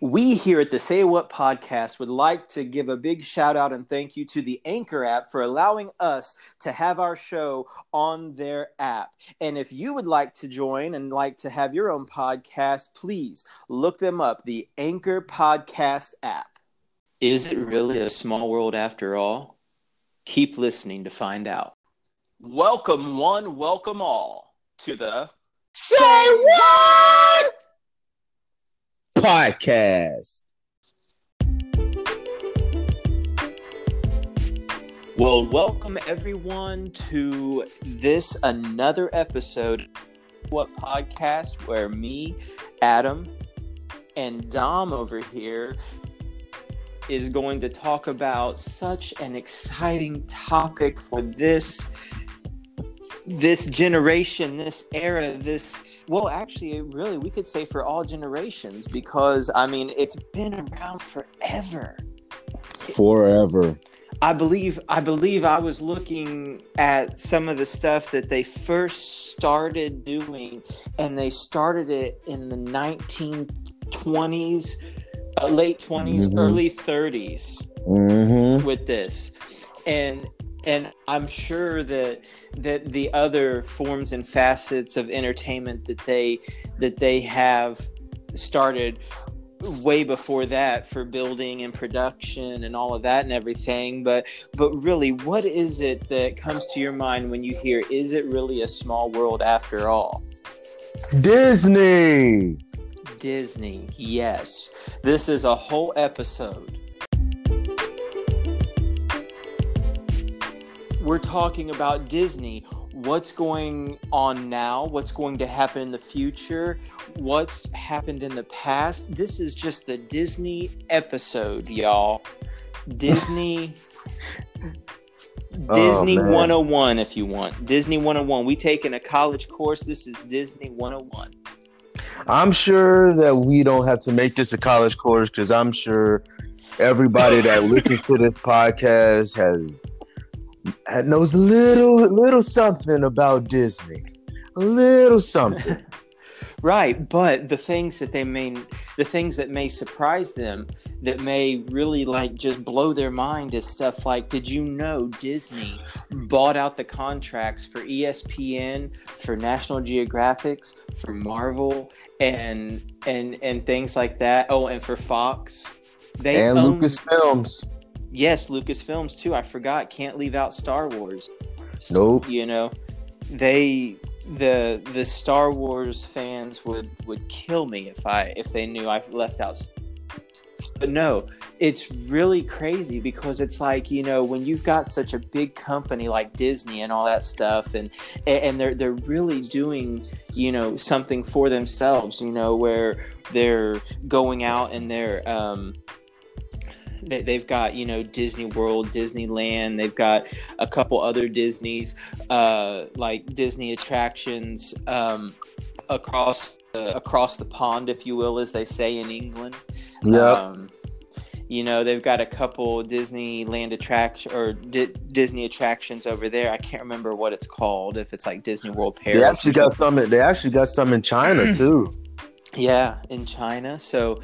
We here at the Say What podcast would like to give a big shout out and thank you to the Anchor app for allowing us to have our show on their app. And if you would like to join and like to have your own podcast, please look them up, the Anchor Podcast app. Is it really a small world after all? Keep listening to find out. Welcome, one, welcome all to the Say What podcast. Well, welcome everyone to this another episode of What Podcast where me, Adam, and Dom over here is going to talk about such an exciting topic for this this generation, this era, this well, actually, really, we could say for all generations because I mean, it's been around forever. Forever. I believe I believe I was looking at some of the stuff that they first started doing, and they started it in the 1920s, uh, late 20s, Mhm. early 30s Mm-hmm. with this, and and I'm sure that that the other forms and facets of entertainment that they that they have started way before that for building and production and all of that and everything. But but really what is it that comes to your mind when you hear is it really a small world after all? Disney. disney yes. This is a whole episode we're talking about disney. What's going on now? What's going to happen in the future? What's happened in the past? This is just the disney episode y'all. Disney Oh, disney man. 101 if you want. Disney 101 we taking a college course. This is disney 101 I'm sure that we don't have to make this a college course because I'm sure everybody that listens to this podcast has knows a little little something about Disney. A little something. right but the things that they may the things that may surprise them that may really like just blow their mind is stuff like did you know disney bought out the contracts for espn for national geographics for marvel and and and things like that oh and for fox they and own- Lucasfilms. Yes lucasfilms too. I forgot. Can't leave out star wars. Nope. you know they the the star wars fans would would kill me if i if they knew i left out but no it's really crazy because it's like you know when you've got such a big company like disney and all that stuff and and they're they're really doing you know something for themselves you know where they're going out and they're um they, they've got you know disney world disneyland they've got a couple other disneys uh like disney attractions um across uh, across the pond if you will as they say in england Yeah. um, you know, they've got a couple Disneyland attraction or Di- Disney attractions over there. I can't remember what it's called. If it's like Disney World Paris. they actually got some. They actually got some in China too. Yeah, in China. So,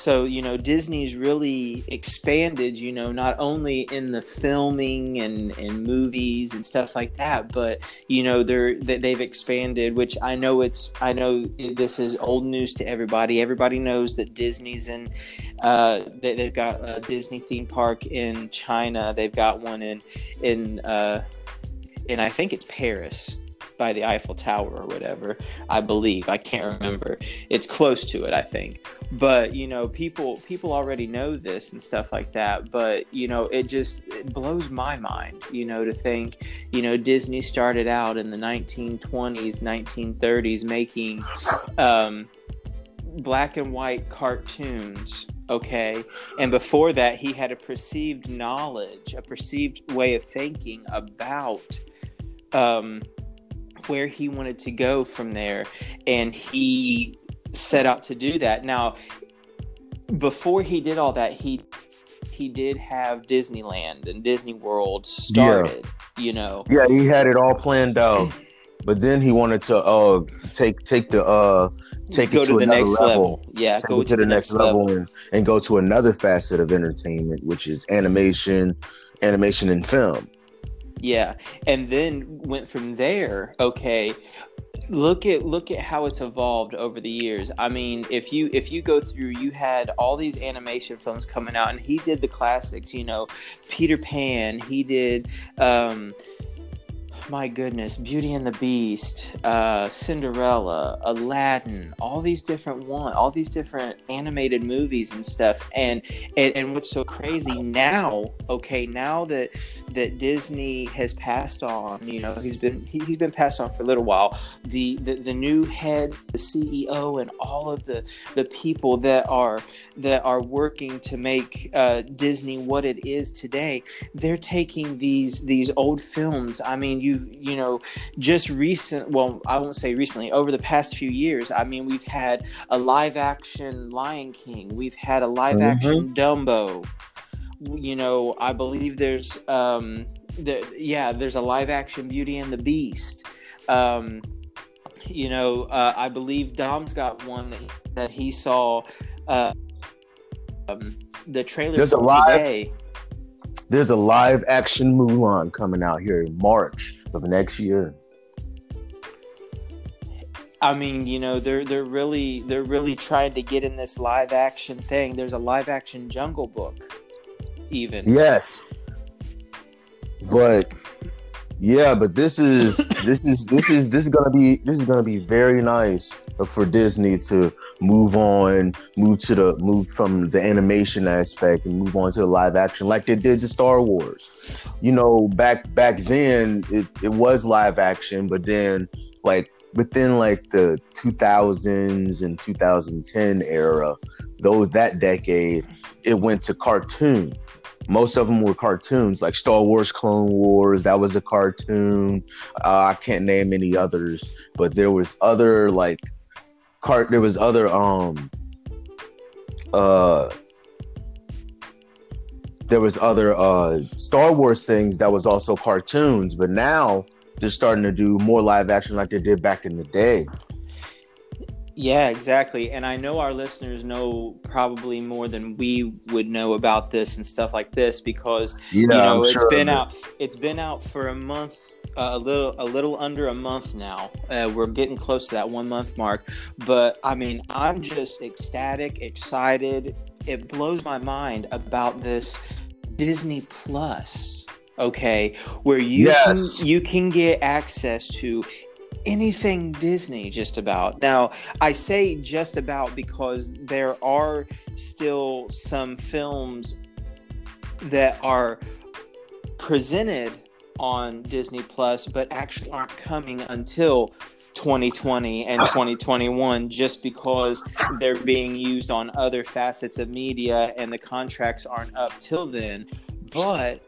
so you know, Disney's really expanded. You know, not only in the filming and and movies and stuff like that, but you know, they're they, they've expanded. Which I know it's I know this is old news to everybody. Everybody knows that Disney's in. Uh, they, they've got a Disney theme park in China. They've got one in in uh, in I think it's Paris by the Eiffel Tower or whatever. I believe I can't remember. It's close to it, I think. But you know, people people already know this and stuff like that. But you know, it just it blows my mind. You know, to think you know Disney started out in the 1920s, 1930s making um, black and white cartoons. Okay, and before that, he had a perceived knowledge, a perceived way of thinking about um, where he wanted to go from there, and he set out to do that. Now, before he did all that, he he did have Disneyland and Disney World started. You know, Yeah, he had it all planned out, but then he wanted to uh take take the uh take go it to, to, the another next level. level. Yeah, Take go it to the next level, And, and go to another facet of entertainment, which is animation, animation and film. Yeah, and then went from there. Okay, look at look at how it's evolved over the years. I mean, if you if you go through, you had all these animation films coming out, and he did the classics. You know, Peter Pan. He did. Um, my goodness, Beauty and the Beast, uh, Cinderella, Aladdin, all these different one, all these different animated movies and stuff. And, and and what's so crazy now? Okay, now that that Disney has passed on, you know, he's been he, has been passed on for a little while. The, the the new head, the CEO, and all of the the people that are that are working to make uh, Disney what it is today, they're taking these these old films. I mean, you you know just recent well i won't say recently over the past few years i mean we've had a live action lion king we've had a live Mhm. action dumbo. You know i believe there's um the, yeah there's a live action beauty and the beast. Um you know uh, i believe dom's got one that, that he saw uh um, the trailer There's a live- today There's a live action Mulan coming out here in March of next year. I mean, you know, they're they're really they're really trying to get in this live action thing. There's a live action Jungle Book, even. Yes. But yeah, but this is this is this is this is gonna be this is gonna be very nice for Disney to move on, move to the move from the animation aspect and move on to the live action like they did to Star Wars. You know, back back then it, it was live action, but then like within like the 2000s and 2010 era, those that decade, it went to cartoon most of them were cartoons like star wars clone wars that was a cartoon uh, i can't name any others but there was other like cart there was other um uh there was other uh star wars things that was also cartoons but now they're starting to do more live action like they did back in the day Yeah, exactly. And I know our listeners know probably more than we would know about this and stuff like this because yeah you know I'm it's sure been it. out. It's been out for a month, uh, a little, a little under a month now. Uh, we're getting close to that one month mark. But I mean, I'm just ecstatic, excited. It blows my mind about this Disney Plus. Okay, where you Yes. can you can get access to anything Disney just about. Now, I say just about because there are still some films that are presented on Disney Plus but actually aren't coming until 2020 and 2021 just because they're being used on other facets of media and the contracts aren't up till then but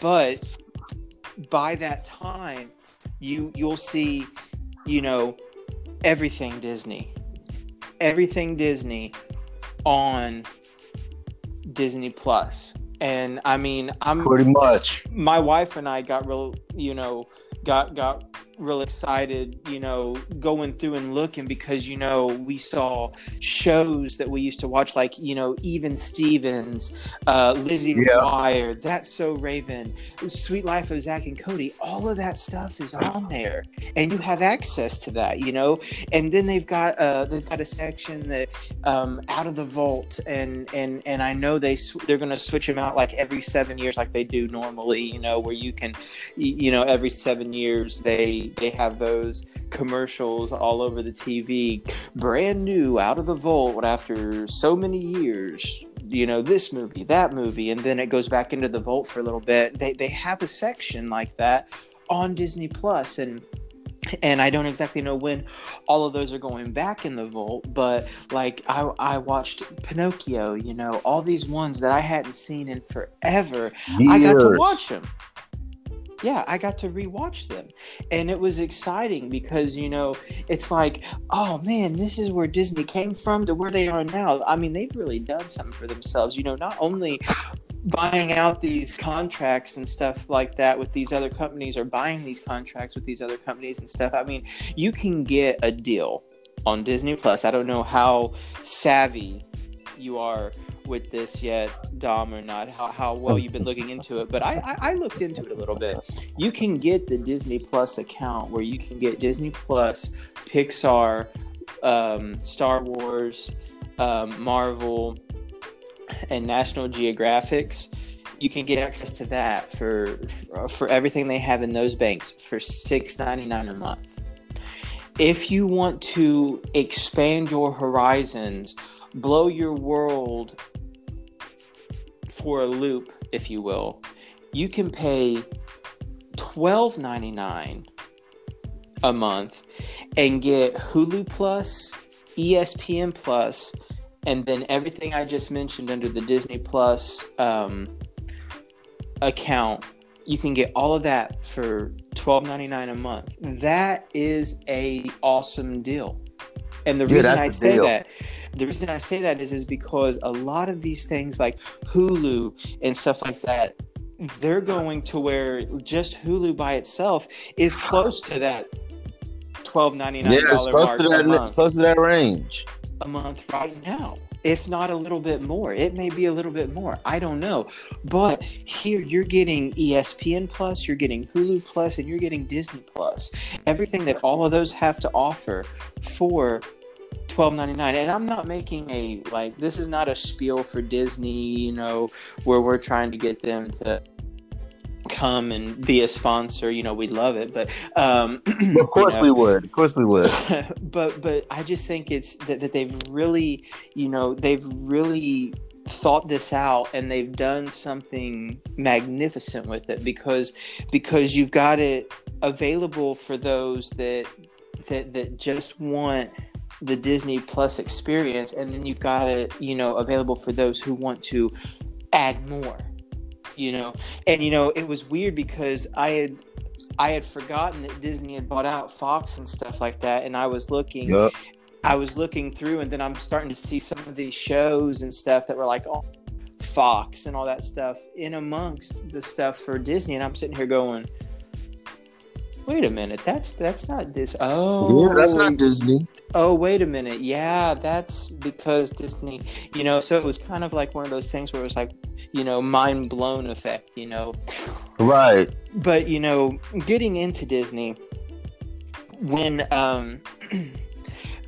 but by that time you you'll see you know everything disney. Everything disney on disney plus. And i mean i'm pretty much. My wife and I got real, you know, got got real excited, you know, going through and looking because you know we saw shows that we used to watch, like you know, even Stevens, uh, Lizzie Yeah. McGuire, That's So Raven, Suite Life of Zack and Cody. All of that stuff is on there, and you have access to that, you know. And then they've got uh, they've got a section that um, out of the vault, and and and I know they sw- they're going to switch them out like every seven years, like they do normally, you know, where you can, you know, every seven years they they have those commercials all over the TV, brand new out of the vault after so many years. You know this movie, that movie, and then it goes back into the vault for a little bit. They they have a section like that on Disney Plus, and and I don't exactly know when all of those are going back in the vault, but like I, I watched Pinocchio, you know, all these ones that I hadn't seen in forever. I got to watch them. Yeah, I got to rewatch them. And it was exciting because, you know, it's like, oh man, this is where Disney came from to where they are now. I mean, they've really done something for themselves, you know, not only buying out these contracts and stuff like that with these other companies or buying these contracts with these other companies and stuff. I mean, you can get a deal on Disney Plus. I don't know how savvy you are with this yet, Dom, or not, how, how well you've been looking into it, but I, I, I, looked into it a little bit. You can get the Disney Plus account where you can get Disney Plus, Pixar, um, Star Wars, um, Marvel, and National Geographics. You can get access to that for for everything they have in those banks for six ninety nine a month. If you want to expand your horizons, blow your world for a loop, if you will, you can pay twelve ninety nine a month and get Hulu Plus, ESPN Plus, and then everything I just mentioned under the Disney Plus um, account. You can get all of that for twelve ninety nine a month. That is a awesome deal. And the reason I say deal. that the reason I say that is is because a lot of these things like Hulu and stuff like that, they're going to where just Hulu by itself is close to that twelve ninety nine. Yeah, it's close to that close to that range a month right now if not a little bit more. It may be a little bit more. I don't know. But here you're getting ESPN Plus, you're getting Hulu Plus, and you're getting Disney Plus. Everything that all of those have to offer for twelve ninety nine. And I'm not making a like this is not a spiel for Disney, you know, where we're trying to get them to come and be a sponsor you know we'd love it but um of course you know, we would of course we would but but i just think it's that, that they've really you know they've really thought this out and they've done something magnificent with it because because you've got it available for those that that that just want the Disney Plus experience, and then you've got it, you know, available for those who want to add more. You know, and you know, it was weird because I had I had forgotten that Disney had bought out Fox and stuff like that, and I was looking. Yep. I was looking through, and then I'm starting to see some of these shows and stuff that were like, oh, Fox and all that stuff in amongst the stuff for Disney, and I'm sitting here going, wait a minute, that's that's not this. Oh, yeah, that's not Disney. Oh, wait a minute. Yeah, that's because Disney. You know, so it was kind of like one of those things where it was like, you know, mind blown effect. You know, right. But you know, getting into Disney when um.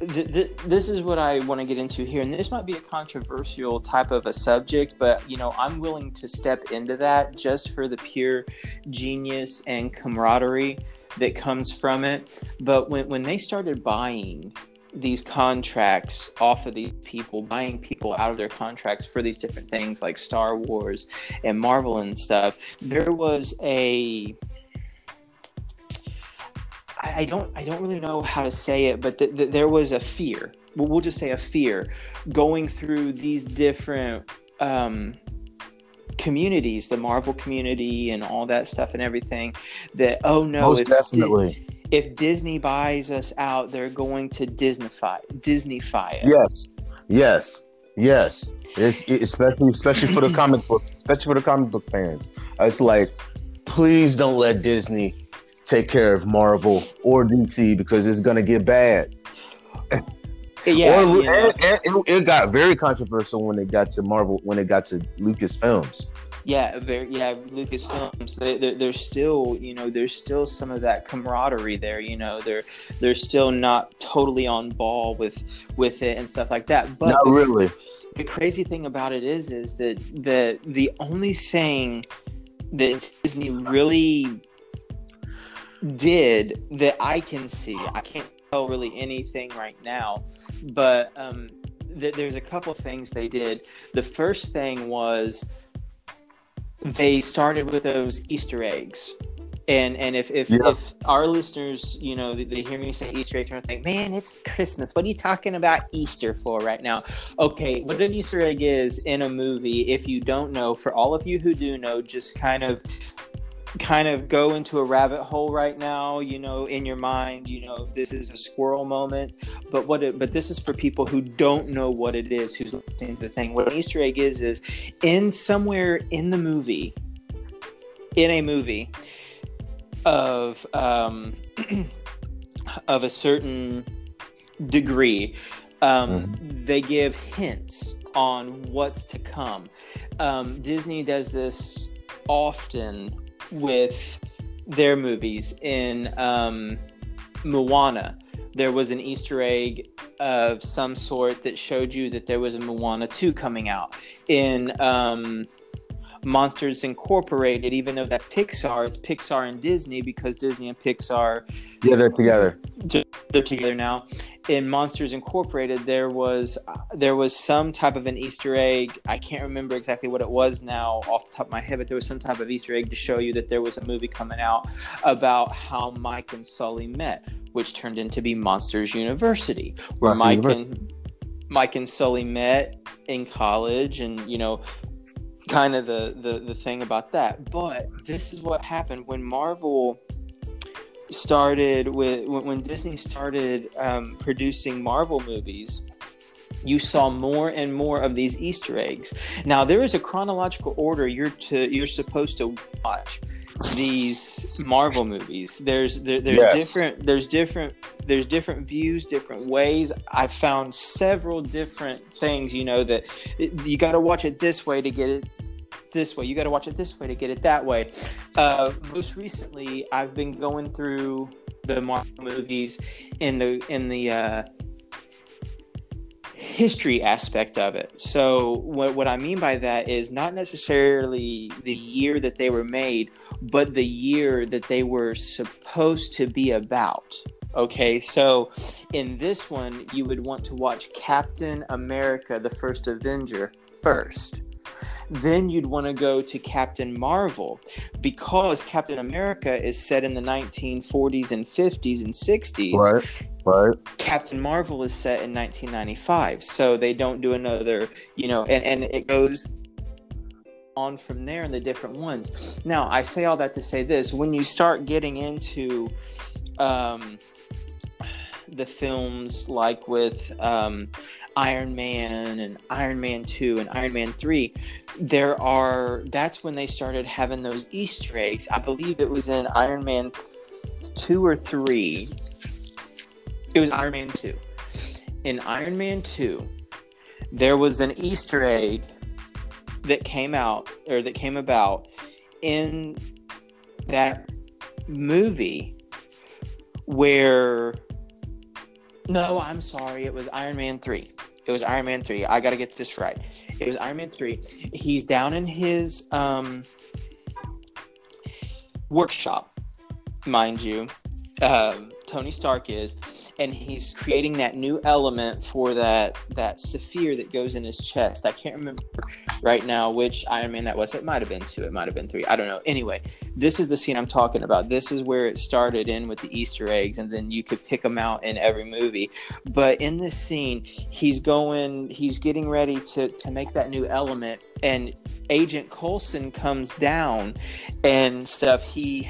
this is what I want to get into here, and this might be a controversial type of a subject, but you know, I'm willing to step into that just for the pure genius and camaraderie that comes from it. But when, when they started buying these contracts off of these people, buying people out of their contracts for these different things like Star Wars and Marvel and stuff, there was a I don't I don't really know how to say it, but th- th- there was a fear. we'll just say a fear going through these different um, communities, the Marvel community and all that stuff and everything, that oh no, most definitely. Di- if Disney buys us out, they're going to Disneyfy Disneyfy it. Yes, yes, yes. It's it, especially especially for the comic book, especially for the comic book fans. It's like, please don't let Disney take care of Marvel or DC because it's gonna get bad. Yeah, or, and, and it, it, got very controversial when it got to Marvel, when it got to Lucasfilms. Yeah, very yeah, Lucasfilms. They, they're, they're still, you know, there's still some of that camaraderie there. You know, they're they're still not totally on ball with with it and stuff like that. But not the, really. The crazy thing about it is, is that the the only thing that Disney really did that I can see, I can't tell really anything right now, but um, th- there's a couple things they did. The first thing was they started with those Easter eggs. And and if if, yeah. if our listeners, you know, they, they hear me say Easter eggs, and think, man, it's Christmas. What are you talking about Easter for right now? Okay, what an Easter egg is in a movie, if you don't know, for all of you who do know, just kind of kind of go into a rabbit hole right now you know in your mind you know this is a squirrel moment but what it, but this is for people who don't know what it is who's listening to the thing what an easter egg is is in somewhere in the movie in a movie of um of a certain degree. Um, Mhm. They give hints on what's to come. Um, Disney does this often with their movies. In um, Moana, there was an Easter egg of some sort that showed you that there was a Moana 2 coming out. In um, Monsters Incorporated, even though that Pixar, it's Pixar and Disney because Disney and Pixar Yeah, they're together. they're together now. In Monsters Incorporated, there was uh, there was some type of an Easter egg. I can't remember exactly what it was now off the top of my head, but there was some type of Easter egg to show you that there was a movie coming out about how Mike and Sully met, which turned into be Monsters University, where Monsters Mike University. and Mike and Sully met in college, and you know, kind of the the the thing about that. But this is what happened when Marvel started with when, Disney started um, producing Marvel movies. You saw more and more of these Easter eggs. Now there is a chronological order you're to you're supposed to watch these Marvel movies. There's there, there's Yes. different there's different there's different views, different ways. I found several different things. You know that it, you got to watch it this way to get it this way. You got to watch it this way to get it that way. Uh, most recently, I've been going through the Marvel movies in the in the uh, history aspect of it. So what what I mean by that is not necessarily the year that they were made, but the year that they were supposed to be about. Okay, so in this one, you would want to watch Captain America: The First Avenger first then you'd want to go to Captain Marvel because Captain America is set in the 1940s and 50s and 60s. Right. Right. Captain Marvel is set in 1995, so they don't do another, you know, and, and it goes on from there in the different ones. Now, I say all that to say this when you start getting into um, the films like with um, Iron Man and Iron Man 2 and Iron Man 3, there are that's when they started having those Easter eggs. I believe it was in Iron Man 2 or 3. It was Iron Man 2. In Iron Man 2, there was an Easter egg that came out or that came about in that movie where no, I'm sorry, it was Iron Man 3. It was Iron Man 3. I got to get this right. It was Iron Man 3. He's down in his um workshop, mind you. Um, Tony Stark is, and he's creating that new element for that that sapphire that goes in his chest. I can't remember right now which Iron Man that was. It might have been two. It might have been three. I don't know. Anyway, this is the scene I'm talking about. This is where it started in with the Easter eggs, and then you could pick them out in every movie. But in this scene, he's going, he's getting ready to to make that new element, and Agent Coulson comes down and stuff. He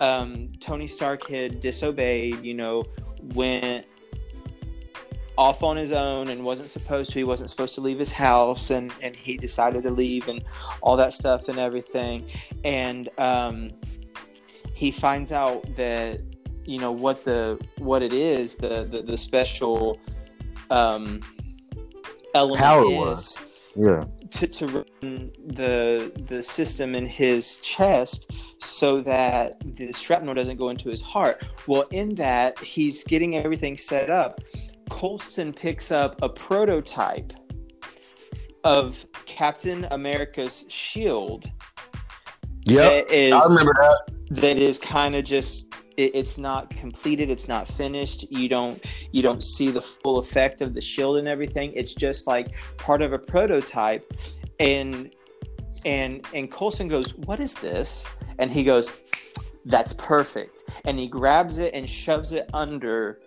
um, Tony Stark had disobeyed, you know, went off on his own and wasn't supposed to. He wasn't supposed to leave his house, and and he decided to leave and all that stuff and everything. And um, he finds out that you know what the what it is the the, the special um, element Power is was. Yeah. To, to run the the system in his chest so that the shrapnel doesn't go into his heart. Well, in that he's getting everything set up. Coulson picks up a prototype of Captain America's shield Yeah, I remember that. that is kind of just it, it's not completed it's not finished. You don't you don't see the full effect of the shield and everything. It's just like part of a prototype. And and and Coulson goes what is this? And he goes that's perfect. And he grabs it and shoves it under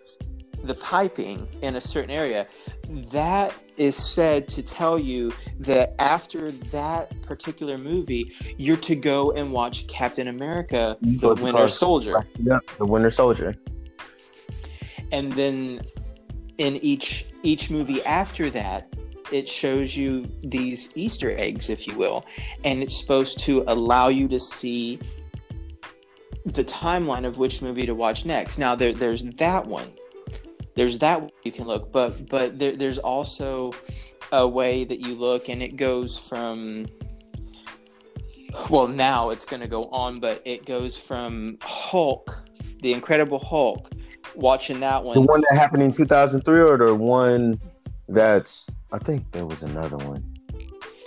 the piping in a certain area that is said to tell you that after that particular movie you're to go and watch captain america the So it's winter called- soldier Yeah. The Winter Soldier. and then in each each movie after that it shows you these easter eggs if you will and it's supposed to allow you to see the timeline of which movie to watch next now there, there's that one there's that you can look, but but there, there's also a way that you look, and it goes from well now it's going to go on, but it goes from Hulk, the Incredible Hulk, watching that one. The one that happened in 2003 or the one that's I think there was another one.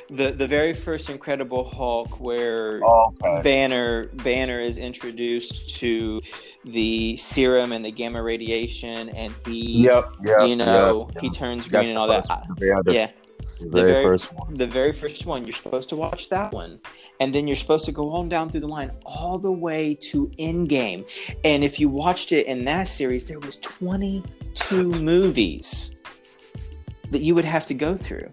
The the very first Incredible Hulk where okay. Banner Banner is introduced to the serum and the gamma radiation, and he Yep, yep. you know yep, he turns green and all that. one, the Yeah, the very very- first one. the very first one. You're supposed to watch that one, and then you're supposed to go on down through the line all the way to Endgame. And if you watched it in that series, there was 22 movies that you would have to go through.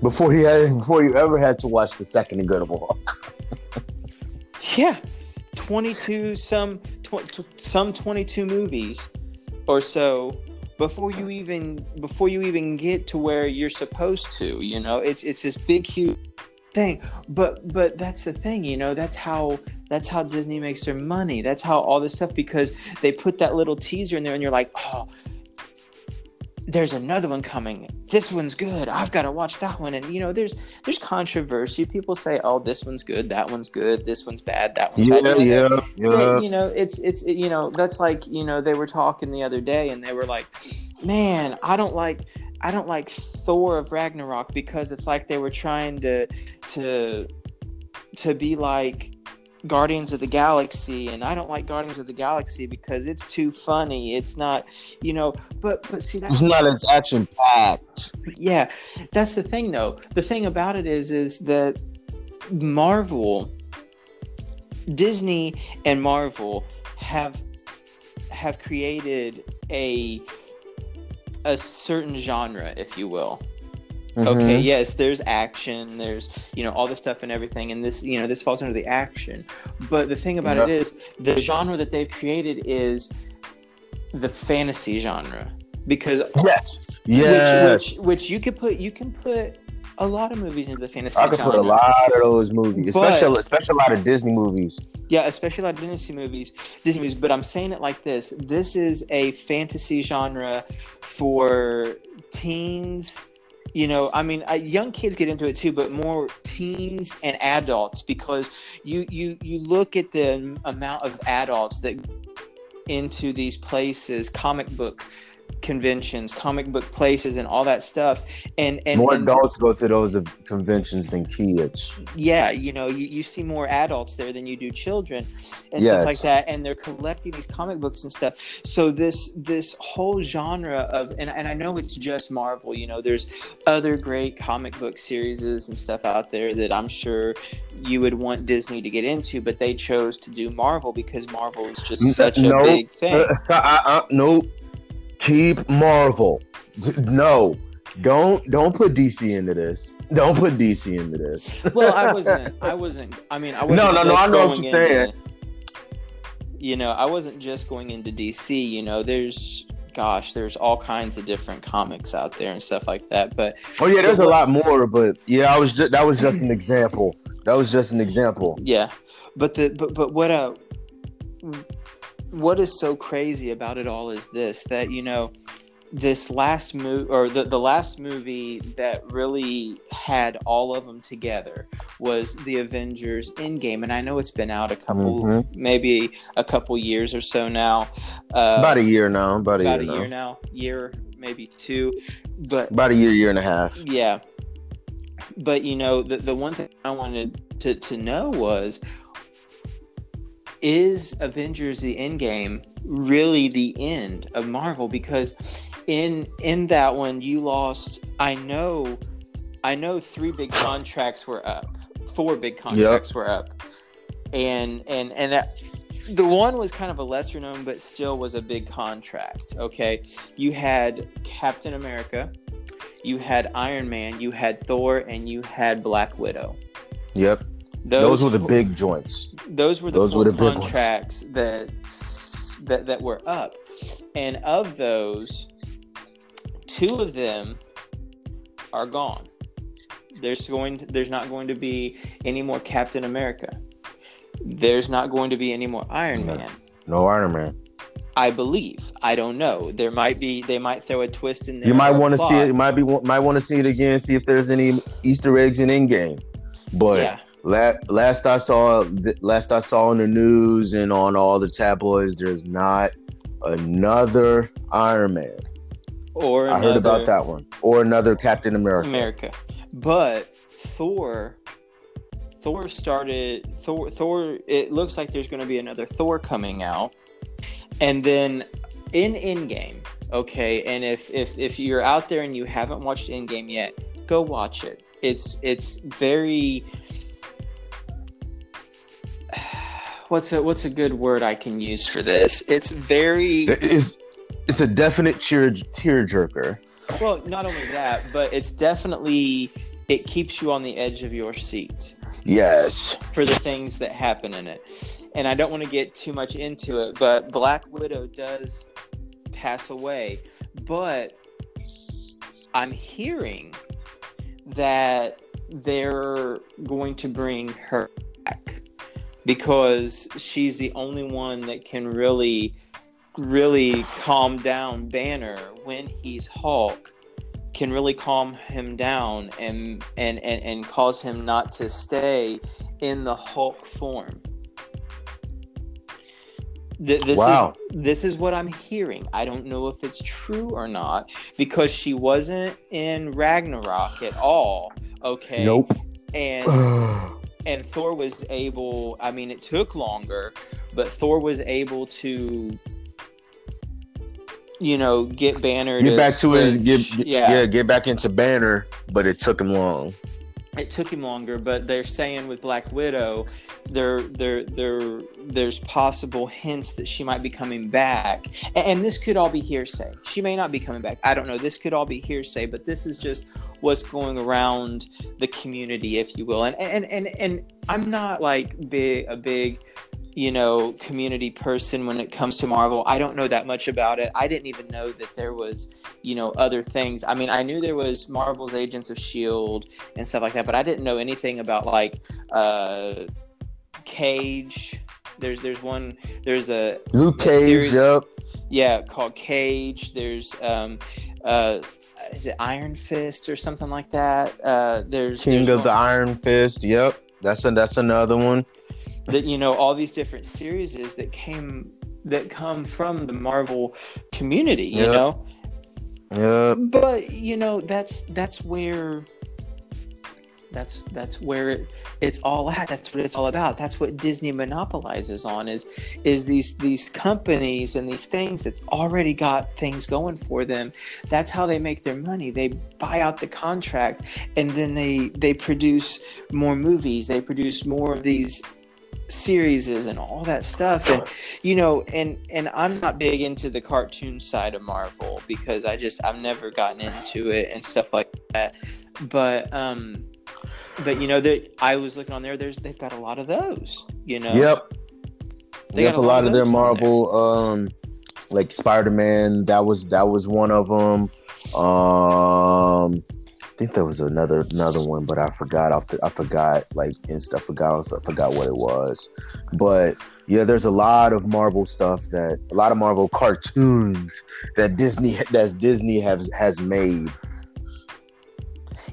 Before he had, before you ever had to watch the second Incredible Hulk. Yeah, 22 some tw- some 22 movies or so before you even before you even get to where you're supposed to, you know. It's it's this big huge thing. But but that's the thing, you know, that's how that's how Disney makes their money. That's how all this stuff because they put that little teaser in there and you're like, "Oh, there's another one coming. This one's good. I've got to watch that one." And you know, there's there's controversy. People say, "Oh, this one's good. That one's good. This one's bad. That one's Yeah, bad." Yeah, yeah, yeah. you know it's it's you know that's like you know they were talking the other day and they were like man i don't like i don't like thor of ragnarok because it's like they were trying to to to be like guardians of the galaxy and i don't like guardians of the galaxy because it's too funny. It's not you know but but see that's It's not as action packed. yeah that's the thing though. The thing about it is is that marvel disney and marvel have have created a a certain genre if you will okay Mhm. yes there's action there's you know all this stuff and everything and this you know this falls under the action but the thing about it Yeah. is the genre that they've created is the fantasy genre because Yes. Yes. which, which which you could put you can put a lot of movies into the fantasy genre. I could genre. put a lot of those movies, But- especially especially a lot of Disney movies. Yeah, especially a lot of Disney movies, Disney movies. But I'm saying it like this: this is a fantasy genre for teens. You know, I mean, young kids get into it too, but more teens and adults because you you you look at the amount of adults that into these places, comic book conventions, comic book places, and all that stuff, and and More and- adults go to those conventions than kids. yeah, you know, you, you see more adults there than you do children and Yes. stuff like that. And they're collecting these comic books and stuff. So this this whole genre of and, and I know it's just Marvel, you know, there's other great comic book series and stuff out there that I'm sure you would want Disney to get into, but they chose to do Marvel because Marvel is just such a big thing. Uh, uh, uh, no, keep Marvel. No, don't don't put DC into this. Don't put DC into this. well, I wasn't. I wasn't. I mean, I wasn't. No, no, no, I know what you're saying. You know, I wasn't just going into DC. You know, there's, gosh, there's all kinds of different comics out there and stuff like that. But Oh yeah, there's a lot more, but yeah, I was just that was just an example. That was just an example. yeah, but the but but what uh, what is so crazy about it all is this that you know this last movie or the, the last movie that really had all of them together was the avengers endgame and i know it's been out a couple Mhm. maybe a couple years or so now uh, About a year now. About a about year a now. year now year maybe two but About a year, year and a half. yeah but you know the, the one thing i wanted to, to know was is avengers the endgame really the end of marvel? Because in in that one you lost i know i know three big contracts were up. Four big contracts were up. And and and that, the one was kind of a lesser known but still was a big contract okay? You had captain america you had iron man you had thor and you had black widow. Yep. Those, were the big joints. those were the those were the contracts that that that were up and of those two of them are gone there's going to, there's not going to be any more captain america there's not going to be any more iron No. man No Iron Man. I believe. I don't know. There might be. They might throw a twist in there. You might want to see it. You might be might want to see it again. See if there's any Easter eggs in Endgame. But Yeah. La- last I saw, last I saw in the news and on all the tabloids, there's not another Iron Man. Or I heard about that one, or another Captain America. America. But Thor, Thor started Thor. Thor. It looks like there's going to be another Thor coming out, and then in Endgame. Okay, and if if if you're out there and you haven't watched Endgame yet, go watch it. It's it's very. What's a what's a good word I can use for this? It's very It's it's a definite tear tearjerker. well. Not only that, but it's definitely it keeps you on the edge of your seat. Yes. for the things that happen in it. And I don't want to get too much into it, but Black Widow does pass away. But I'm hearing that they're going to bring her back because she's the only one that can really, really calm down Banner when he's Hulk can really calm him down and and and, and cause him not to stay in the Hulk form. Th- This Wow. is this is what I'm hearing. I don't know if it's true or not because she wasn't in Ragnarok at all. Okay. Nope. And and Thor was able. I mean, it took longer, but Thor was able to, you know, get Banner get back to his get, get- yeah. yeah. get back into Banner, but it took him long. It took him longer, but they're saying with Black Widow, there, there, there, there's possible hints that she might be coming back, and, this could all be hearsay. She may not be coming back. I don't know. This could all be hearsay, but this is just what's going around the community, if you will. And and and and I'm not like big a big you know community person when it comes to marvel. I don't know that much about it. I didn't even know that there was you know other things. I mean i knew there was marvel's agents of shield and stuff like that but i didn't know anything about like uh cage. There's there's one there's a Luke Cage, series- yep. yeah called cage. There's um uh is it iron fist or something like that? Uh there's King there's of the Iron Fist, yep. That's a, that's another one. That you know all these different series that came that come from the marvel community you Yeah. know? Yep. but you know that's that's where that's that's where it, it's all at. That's what it's all about. That's what disney monopolizes on is is these these companies and these things that's already got things going for them. That's how they make their money. They buy out the contract and then they they produce more movies. They produce more of these series and all that stuff and you know and and i'm not big into the cartoon side of marvel because i just i've never gotten into it and stuff like that but um but you know that i was looking on there there's they've got a lot of those you know Yep. They yep. got A lot of their those on there. Marvel, um, like Spider Man. That was that was one of them. Um, think there was another another one, but I forgot. Off the, I forgot like inst- I forgot. I forgot what it was. But yeah, there's a lot of Marvel stuff that a lot of Marvel cartoons that Disney that Disney has has made.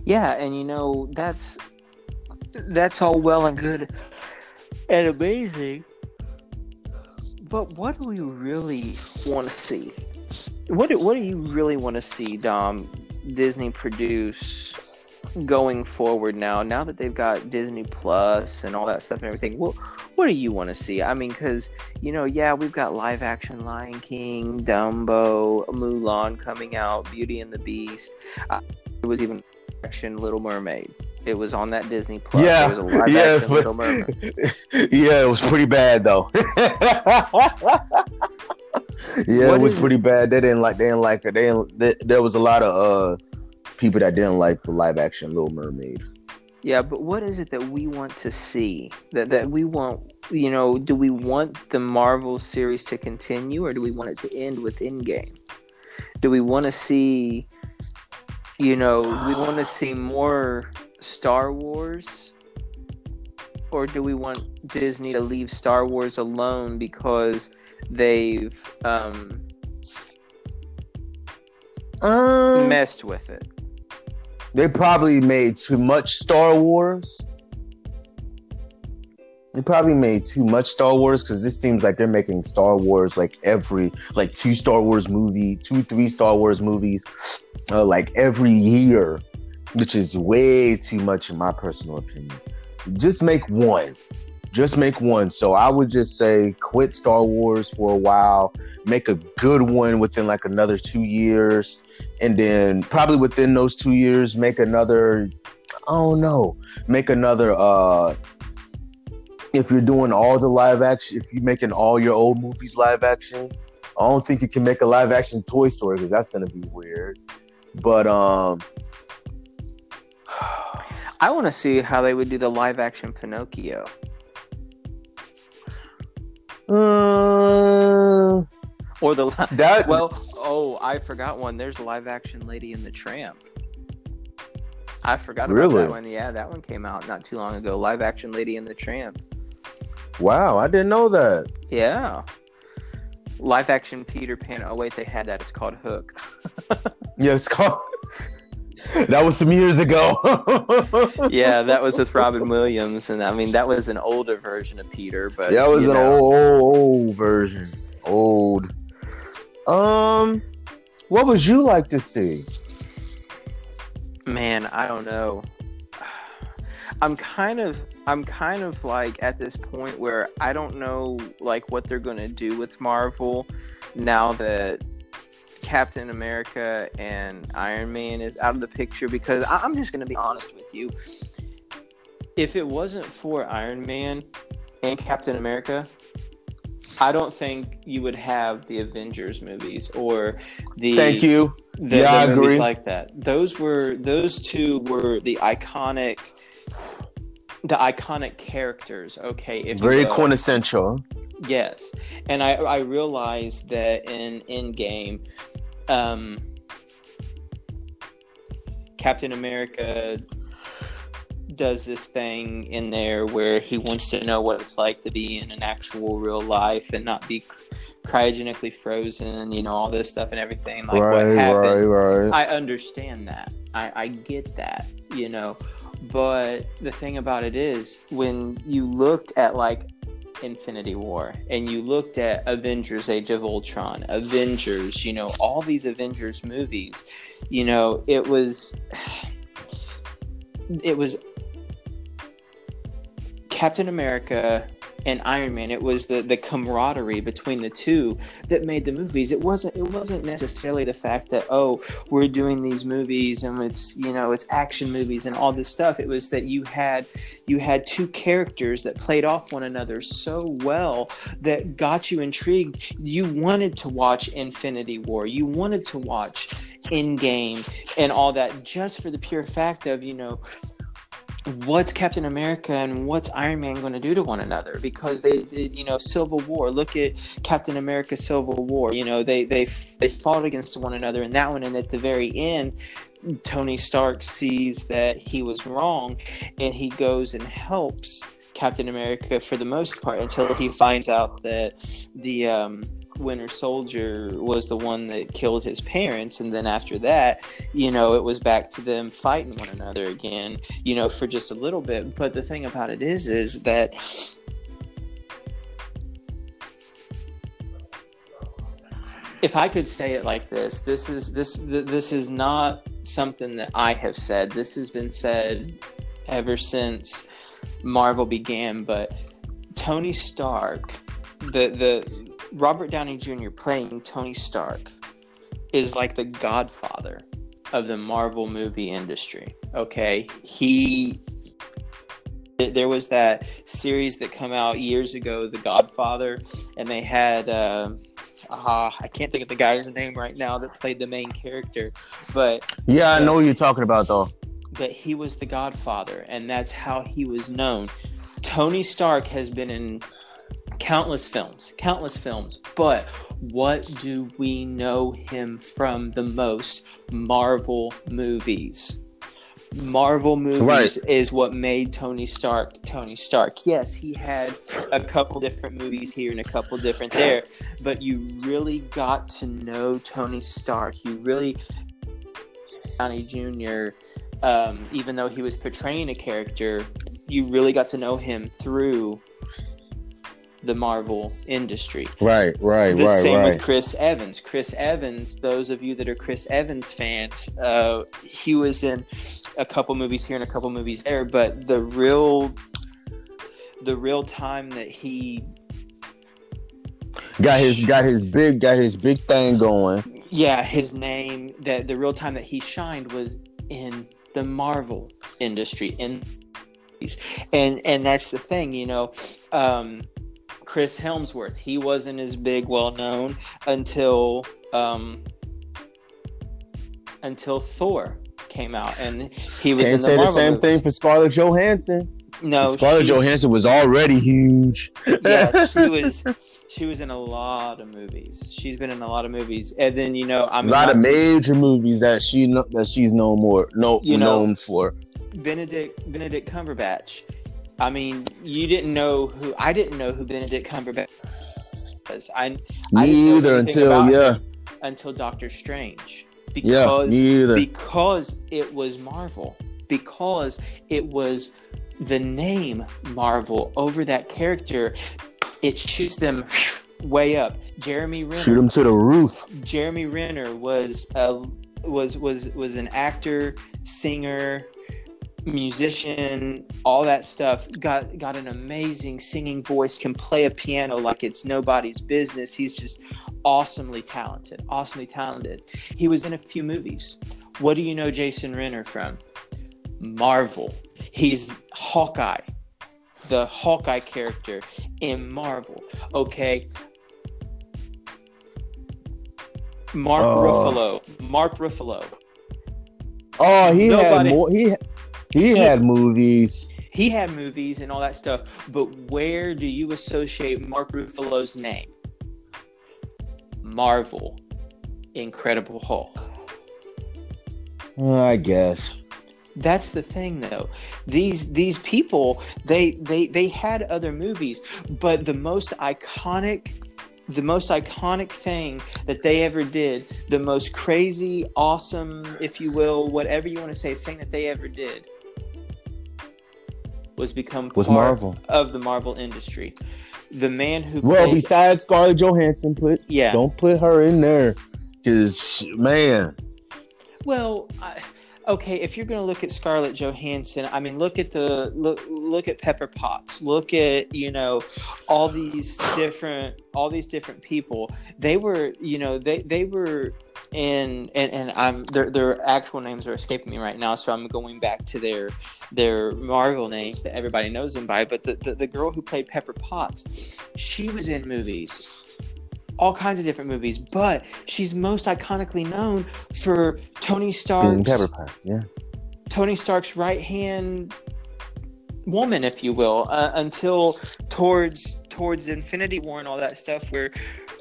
yeah and you know that's that's all well and good and amazing but what do we really want to see what do, what do you really want to see dom disney produce going forward now now that they've got disney plus and all that stuff and everything what, what do you want to see? I mean because you know yeah we've got live action lion king dumbo mulan coming out beauty and the beast. Uh, it was even action little mermaid. It was on that disney plus. Yeah, it was a live yeah, action but- little mermaid. Yeah, it was pretty bad though. yeah, What it was is- pretty bad. They didn't like. They didn't like it. They didn't. They, there was a lot of uh people that didn't like the live action Little Mermaid. Yeah, but what is it that we want to see? That that we want, you know, do we want the Marvel series to continue or do we want it to end with Endgame? Do we want to see you know, we want to see more Star Wars or do we want Disney to leave Star Wars alone because they've um, Um, messed with it. they probably made too much Star Wars. They probably made too much Star Wars because this seems like they're making Star Wars like every like two Star Wars movie, two three Star Wars movies, uh, like every year, which is way too much in my personal opinion. Just make one, just make one. So I would just say quit Star Wars for a while, make a good one within like another two years, and then probably within those two years make another. I don't know, make another. uh if you're doing all the live action, if you're making all your old movies live action, I don't think you can make a live action Toy Story because that's gonna be weird. But um, I want to see how they would do the live action Pinocchio. Uh, Or the li- that well, oh, I forgot one. There's a live action Lady and the Tramp. I forgot about Really? that one. Yeah, that one came out not too long ago. Live action Lady and the Tramp. wow, I didn't know that. Yeah. Live action Peter Pan. Oh wait, they had that. It's called Hook. Yeah, it's called. That was some years ago. yeah, that was with Robin Williams, and I mean that was an older version of Peter, but that was an know. old, old, old version. Old. Um, what would you like to see? Man, I don't know. I'm kind of I'm kind of like at this point where I don't know like what they're going to do with Marvel now that Captain America and Iron Man is out of the picture because I- I'm just going to be honest with you. If it wasn't for Iron Man and Captain America, I don't think you would have the Avengers movies or the Thank you. the, Yeah, I the movies agree. like that. Those were those two were the iconic the iconic characters, okay. If Very quintessential. Yes. And I I realized that in Endgame, um Captain America does this thing in there where he wants to know what it's like to be in an actual real life and not be cryogenically frozen, you know, all this stuff and everything. Like what right, happened. right, right. I understand that. I, I get that, you know. But the thing about it is, when you looked at like Infinity War and you looked at Avengers Age of Ultron, Avengers, you know, all these Avengers movies, you know, it was. It was Captain America and Iron Man. It was the, the camaraderie between the two that made the movies. It wasn't it wasn't necessarily the fact that oh we're doing these movies and it's you know it's action movies and all this stuff. It was that you had you had two characters that played off one another so well that got you intrigued. You wanted to watch Infinity War. You wanted to watch Endgame and all that just for the pure fact of you know what's Captain America and what's Iron Man going to do to one another because they did, you know, Civil War. Look at Captain America Civil War. You know, they they they fought against one another in that one, and at the very end, Tony Stark sees that he was wrong, and he goes and helps Captain America for the most part until he finds out that the um, Winter Soldier was the one that killed his parents, and then after that, you know, it was back to them fighting one another again, you know, for just a little bit. But the thing about it is, is that if I could say it like this, this is this th- this is not something that I have said. This has been said ever since Marvel began. But Tony Stark, the the Robert Downey Jr. playing Tony Stark, is like the Godfather of the Marvel movie industry. Okay, he. There was that series that come out years ago, The Godfather, and they had. Uh, uh, I can't think of the guy's name right now that played the main character, but Yeah, I know what you're talking about though. but he was the Godfather, and that's how he was known. Tony Stark has been in countless films, countless films, but what do we know him from the most? Marvel movies. Marvel movies Right. is what made Tony Stark Tony Stark. Yes, he had a couple different movies here and a couple different there, but you really got to know Tony Stark. You really Downey Jr. Um, even though he was portraying a character, you really got to know him through the Marvel industry. Right, right, The right, same right. with Chris Evans. Chris Evans, those of you that are Chris Evans fans, uh, he was in a couple movies here and a couple movies there, but the real the real time that he got his got his big got his big thing going. yeah, his name that the real time that he shined was in the Marvel industry in and and that's the thing, you know. Um Chris Hemsworth, he wasn't as big well known until um until Thor came out and he was Can't the say the same movies. thing for Scarlett Johansson. No, Scarlett she- Johansson was already huge. yeah, she was she was in a lot of movies. She's been in a lot of movies. And then you know, a I'm a lot of major movies that she that she's known more no You know- known for. Benedict Benedict Cumberbatch. I mean, you didn't know who I didn't know who Benedict Cumberbatch was. I I didn't either until yeah until Doctor Strange yeah because either. because it was Marvel because it was the name Marvel over that character. It shoots them way up. Jeremy Renner. Shoot him to the roof. Jeremy Renner was uh, was was was an actor, singer, musician, all that stuff. Got got an amazing singing voice. Can play a piano like it's nobody's business. He's just awesomely talented. Awesomely talented. He was in a few movies. What do you know Jason Renner from? Marvel. He's Hawkeye. The Hawkeye character in Marvel. Okay, Mark Oh. Ruffalo. Mark Ruffalo. Oh, he Nobody- had more. He he He- had movies. He had movies and all that stuff, but where do you associate Mark Ruffalo's name? Marvel. Incredible Hulk. Uh, I guess. That's the thing though. These these people, they they they had other movies, but the most iconic the most iconic thing that they ever did, the most crazy, awesome, if you will, whatever you want to say, thing that they ever did was become Was part Marvel. of the Marvel industry. The man who Well, played- besides Scarlett Johansson, put yeah. don't put her in there, cause man, Well, I, okay, if you're going to look at Scarlett Johansson, I mean, look at the look look at Pepper Potts. Look at you know all these different all these different people. They were you know they they were in and and I'm their their actual names are escaping me right now, so I'm going back to their their Marvel names that everybody knows them by. But the the, the girl who played Pepper Potts, she was in movies. All kinds of different movies, but she's most iconically known for Tony Stark's Pepper Potts, yeah. Tony Stark's right hand woman, if you will, uh, until towards towards Infinity War and all that stuff. Where,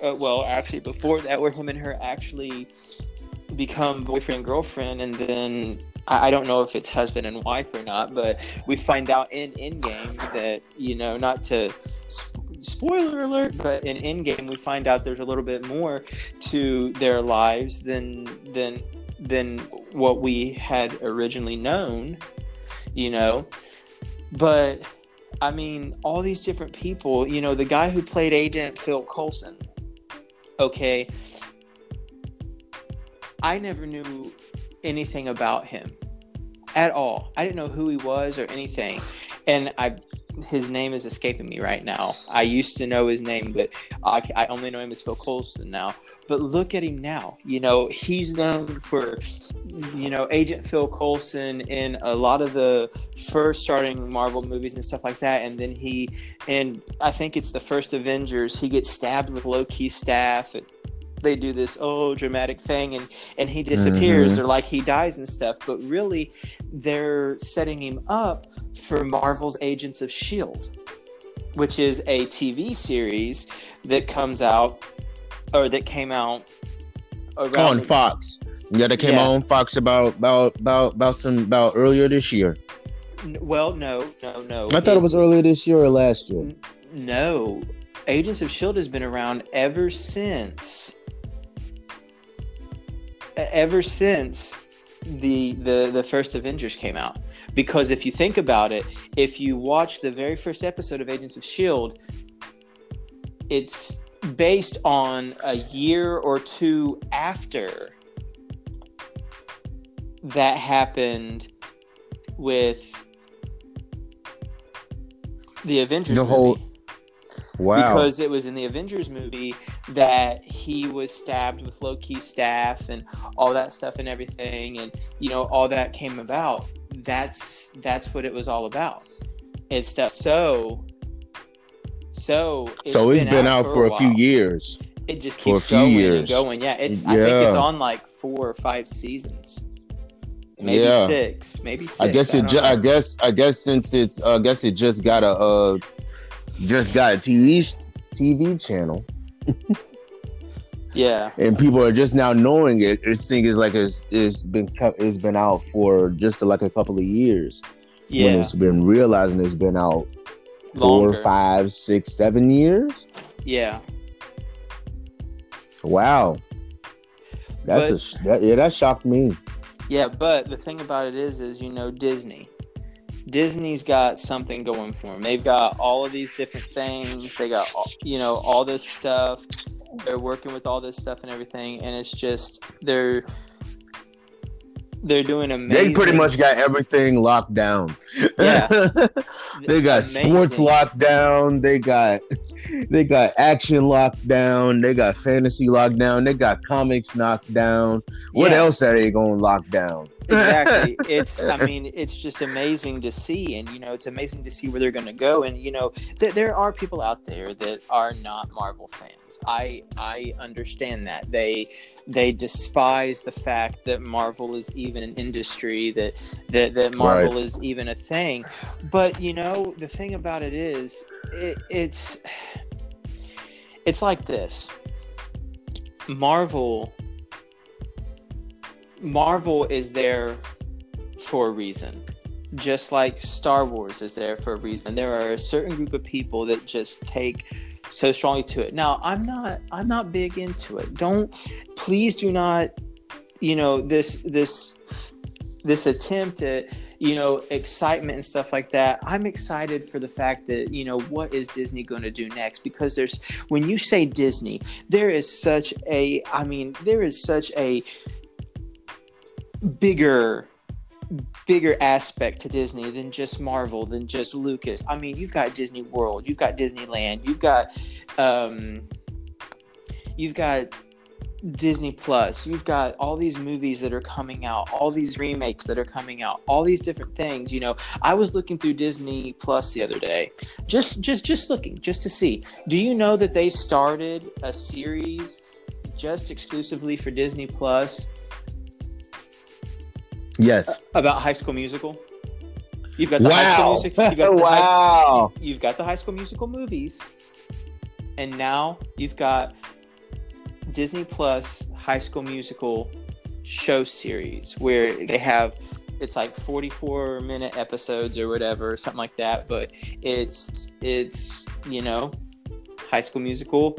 uh, well, actually before that, where him and her actually become boyfriend and girlfriend, and then I, I don't know if it's husband and wife or not, but we find out in Endgame that you know not to. sp- Spoiler alert! But in Endgame, we find out there's a little bit more to their lives than than than what we had originally known, you know. But I mean, all these different people, you know, the guy who played Agent Phil Coulson, okay, I never knew anything about him at all. I didn't know who he was or anything. And I his name is escaping me right now. I used to know his name, but I, I only know him as Phil Coulson now. But look at him now. You know, he's known for, you know, Agent Phil Coulson in a lot of the first starting Marvel movies and stuff like that. And then he, and I think it's the first Avengers, he gets stabbed with Loki's staff. And they do this, oh, dramatic thing. And, and he disappears. Mhm. They're like, he dies and stuff. But really, they're setting him up for Marvel's Agents of S.H.I.E.L.D., which is a TV series that comes out or that came out around On Fox. Yeah, that came Yeah. on Fox about about about about some about earlier this year. Well, no, no, no. I thought it was earlier this year or last year. No, Agents of Shield has been around ever since. Ever since the the the first Avengers came out, because if you think about it, if you watch the very first episode of Agents of Shield, it's based on a year or two after that happened with the Avengers The whole- movie Wow. because it was in the Avengers movie that he was stabbed with Loki staff and all that stuff and everything, and you know all that came about. That's that's what it was all about. It's stuff. So, so so it's been, out, for a, few years. It just for a keeps few going years. and going. Yeah, it's. I think it's on like four or five seasons. Maybe Yeah. six. Maybe six. I guess it. don't Ju- I guess. I guess since it's. uh, I guess it just got a. Uh, just got a TV TV channel, yeah. and people are just now knowing it. It seems like it's, it's been it's been out for just like a couple of years. When Yeah. it's been realizing it's been out Longer. four, five, six, seven years. Yeah. Wow. That's But- a that, yeah. That shocked me. Yeah, but the thing about it is, is you know Disney. Disney's got something going for them. They've got all of these different things. They got all- you know all this stuff. They're working with all this stuff and everything, and it's just they're they're doing amazing. They pretty much got everything locked down. Yeah. they got sports Amazing. locked down. They got they got action locked down. They got fantasy locked down. They got comics knocked down. What Yeah. else are they going to lock down? exactly it's i mean it's just amazing to see and you know it's amazing to see where they're going to go and you know th- there are people out there that are not marvel fans i i understand that they they despise the fact that marvel is even an industry that that, that marvel is even a thing but you know the thing about it is it, it's it's like this marvel Marvel is there for a reason. Just like Star Wars is there for a reason. There are a certain group of people that just take so strongly to it. Now, I'm not I'm not big into it. Don't please do not you know this this this attempt at you know excitement and stuff like that i'm excited for the fact that you know what is disney going to do next because there's when you say disney there is such a i mean there is such a bigger bigger aspect to Disney than just Marvel, than just Lucas. I mean, you've got Disney World, you've got Disneyland, you've got um you've got Disney Plus, you've got all these movies that are coming out, all these remakes that are coming out, all these different things, you know. I was looking through Disney Plus the other day. Just just just looking, just to see. Do you know that they started a series just exclusively for Disney Plus Yes. about High School Musical. You've got the High School Wow. Music. You've got the high, wow. you've got the High School Musical movies, and now you've got Disney Plus High School Musical show series where they have it's like 44 minute episodes or whatever or something like that but it's it's you know high school musical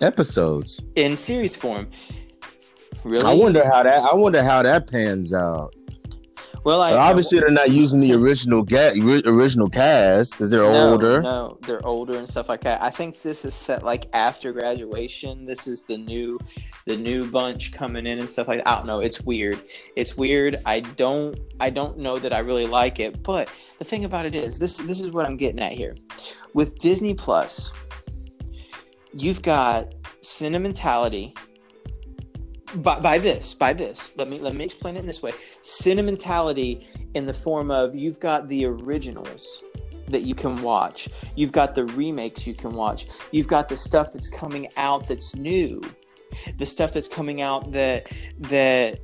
Episodes. in series form really I wonder how that. I wonder how that pans out. Well I, obviously, they're not using the original ga- original cast because they're No, older. No, they're older and stuff like that. I think this is set like after graduation. This is the new, the new bunch coming in and stuff like that. I don't know. It's weird. It's weird. I don't. I don't know that I really like it. But the thing about it is, this this is what I'm getting at here. With Disney Plus, you've got Cinementality. By, by this, by this, let me let me explain it in this way. sentimentality in the form of you've got the originals that you can watch. You've got the remakes you can watch. You've got the stuff that's coming out that's new. The stuff that's coming out that that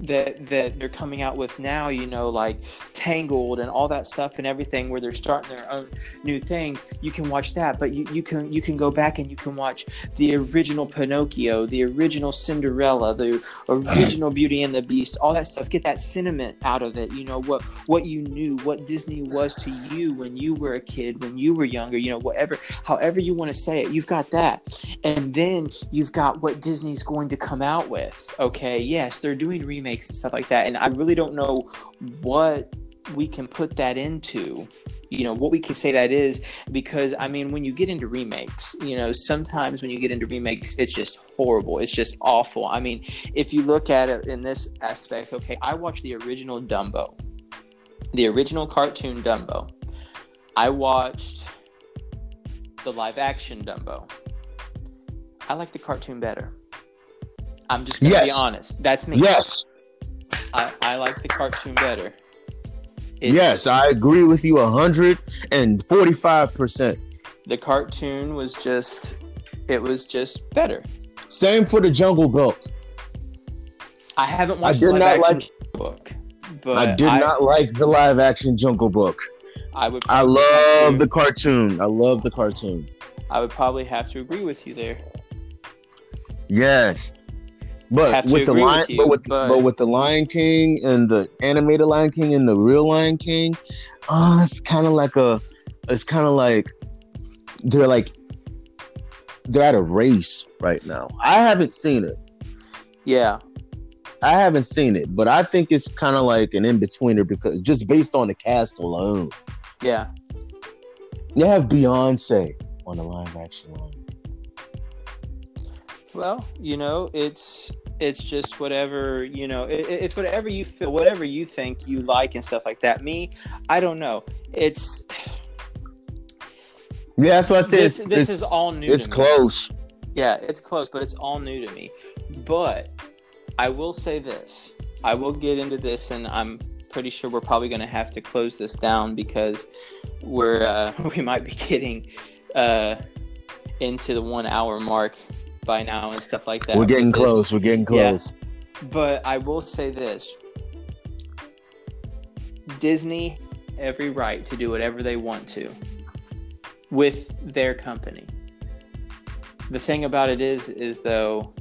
that that they're coming out with now, you know, like Tangled and all that stuff and everything where they're starting their own new things, you can watch that. But you, you can you can go back and you can watch the original Pinocchio, the original Cinderella, the original Beauty and the Beast, all that stuff. Get that sentiment out of it. You know what what you knew, what Disney was to you when you were a kid, when you were younger. You know whatever, however you want to say it. You've got that, and then you've got what Disney's going to come out with. Okay, yes, they're doing remakes and stuff like that, and I really don't know what we can put that into you know what we can say that is because i mean when you get into remakes you know sometimes when you get into remakes it's just horrible. It's just awful. I mean if you look at it in this aspect okay i watched the original dumbo the original cartoon dumbo. I watched the live action dumbo. I like the cartoon better. I'm just gonna Yes. be honest. That's me. Yes, I, I like the cartoon better It's- yes, I agree with you hundred and forty-five percent. the cartoon was just it was just better Same for the Jungle Book. i haven't watched did the not live action book but I did not like the live-action Jungle Book. i would I love the cartoon. I love the cartoon. i would probably have to agree with you there Yes. But with the agree with lion, you, but with but- but with the Lion King and the animated Lion King and the real Lion King, uh, it's kind of like a, it's kind of like they're like they're at a race right now. I haven't seen it. yeah I haven't seen it, but I think it's kind of like an in betweener because just based on the cast alone, yeah you have Beyonce on the live action line. well you know it's it's just whatever you know it, it- it's whatever you feel whatever you think you like and stuff like that me i don't know it's Yeah, that's what I said. this, It's, this it's, is all new it's to me. close. Yeah, it's close, but it's all new to me. But I will say this. I will get into this, and I'm pretty sure we're probably going to have to close this down because we're uh, we might be getting uh, into the one hour mark by now and stuff like that. We're getting this. close. We're getting Yeah. close. But I will say this Disney every right to do whatever they want to with their company. The thing about it is is though